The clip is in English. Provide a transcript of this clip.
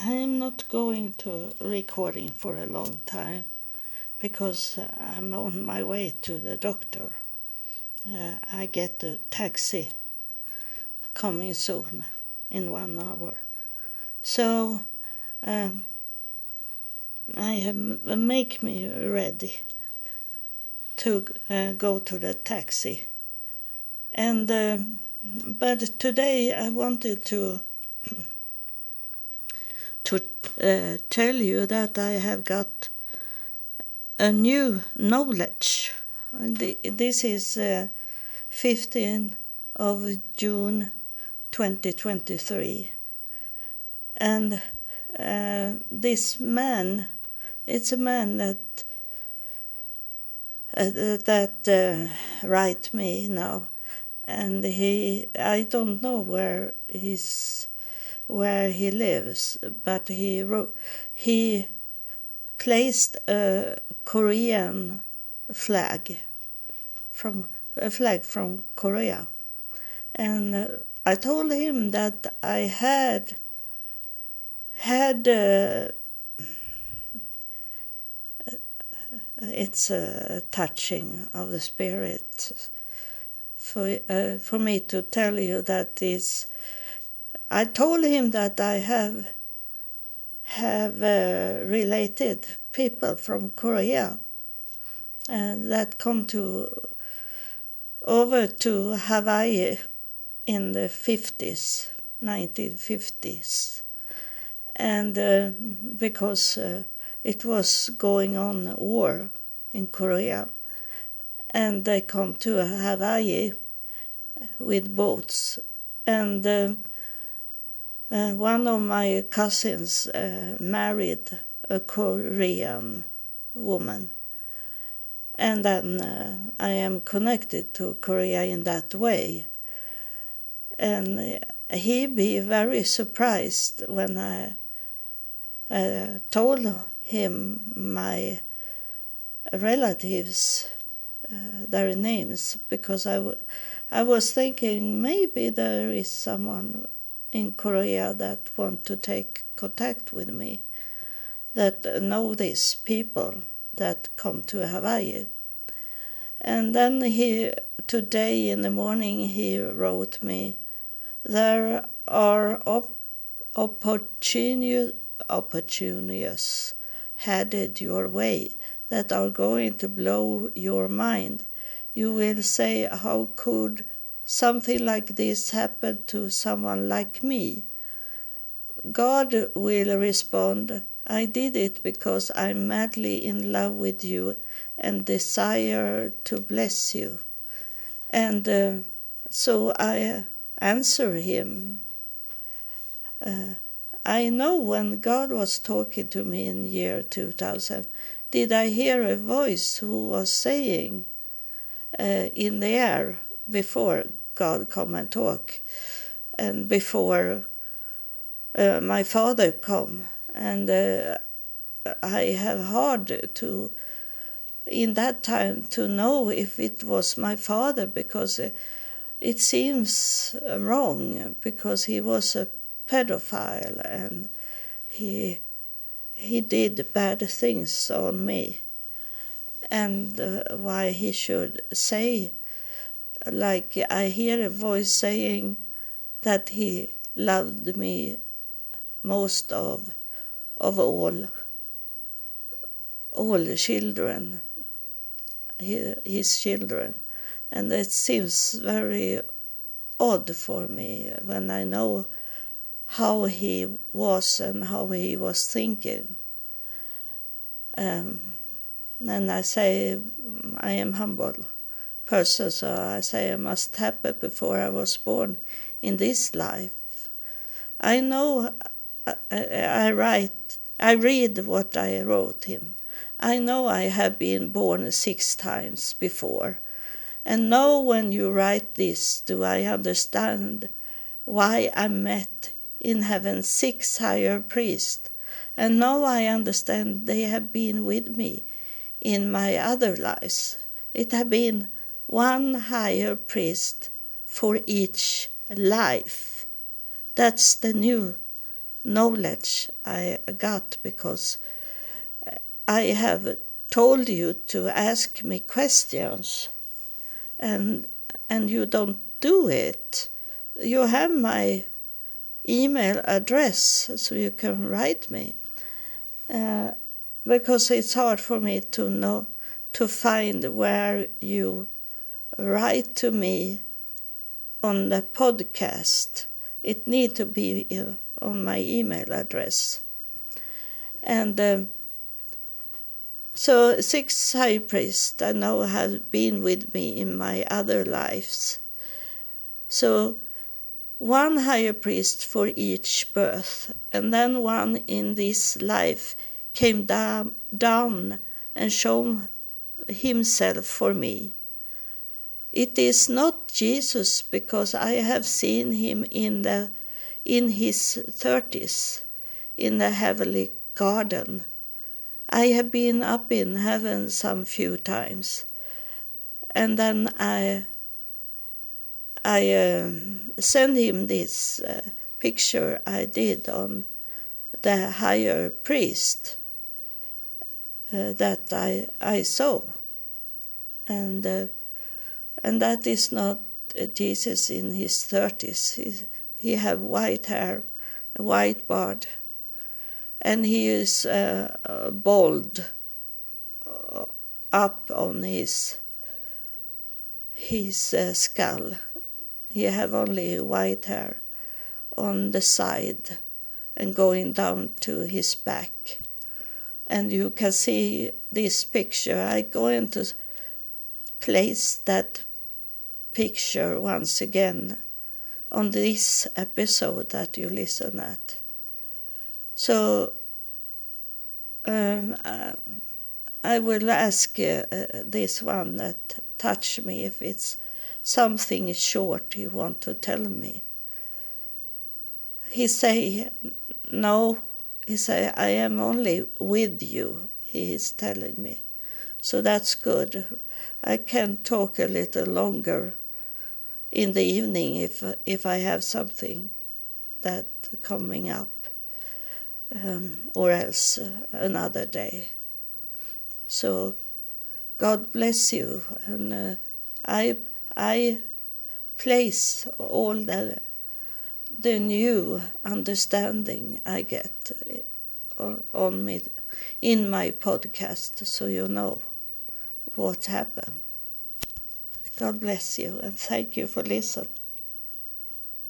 I'm not going to recording for a long time because I'm on my way to the doctor. Uh, I get a taxi coming soon in one hour. So um, I have make me ready to uh, go to the taxi. And uh, but today I wanted to to uh, tell you that I have got a new knowledge. This is uh, 15 of June 2023. And uh, this man, it's a man that uh, that uh, write me now, and he I don't know where he's where he lives, but he wrote, he placed a Korean flag from a flag from Korea, and uh, I told him that I had had uh, it's a touching of the spirit for uh, for me to tell you that is I told him that I have have uh, related people from Korea and uh, that come to over to Hawaii in the 50s, 1950s, and uh, because uh, it was going on war in Korea, and they come to Hawaii with boats, and uh, one of my cousins uh, married a Korean woman. And then uh, I am connected to Korea in that way. And he be very surprised when I told him my relatives their names because I, w- I was thinking maybe there is someone in Korea that want to take contact with me, that know these people that come to Hawaii. And then he, today in the morning, he wrote me, there are op- opportunities headed your way that are going to blow your mind. You will say, how could something like this happened to someone like me, God will respond, I did it because I'm madly in love with you and desire to bless you. And uh, so I answer him. Uh, I know when God was talking to me in year 2000, did I hear a voice who was saying uh, in the air before God come and talk. And before uh, my father come, and uh, I have hard to, in that time, to know if it was my father because it seems wrong because he was a pedophile and he he did bad things on me and uh, why he should say like I hear a voice saying that he loved me most of of all all children his children. And it seems very odd for me when I know how he was and how he was thinking. Um, and I say I am humble person, so I say I must have it before I was born in this life. I know I, I write, I read what I wrote him. I know I have been born six times before. And now, when you write this, do I understand why I met in heaven six higher priests. And now I understand they have been with me in my other lives. It have been one higher priest for each life. That's the new knowledge I got because I have told you to ask me questions and and you don't do it. You have my email address so you can write me. Uh, because it's hard for me to know to find where you write to me on the podcast. It need to be uh, on my email address. And uh, so six high priests I know have been with me in my other lives. So one higher priest for each birth, and then one in this life came down, down and showed himself for me. It is not Jesus because I have seen him in the in his thirties in the heavenly garden. I have been up in heaven some few times, and then I I uh, sent him this uh, picture I did on the higher priest uh, that I I saw, and uh, and that is not uh, Jesus in his thirties. He he have white hair, a white beard, and he is uh, bald uh, up on his his uh, skull. He have only white hair on the side and going down to his back and you can see this picture. I going to place that picture once again on this episode that you listen at. So um, uh, I will ask uh, uh, this one that touched me if it's something short you want to tell me. He say, no, he say, I am only with you, he is telling me. So that's good. I can talk a little longer in the evening if if I have something that coming up, um, or else uh, another day. So, God bless you, and uh, I I place all the the new understanding I get on, on me in my podcast so you know what happened. God bless you and thank you for listening.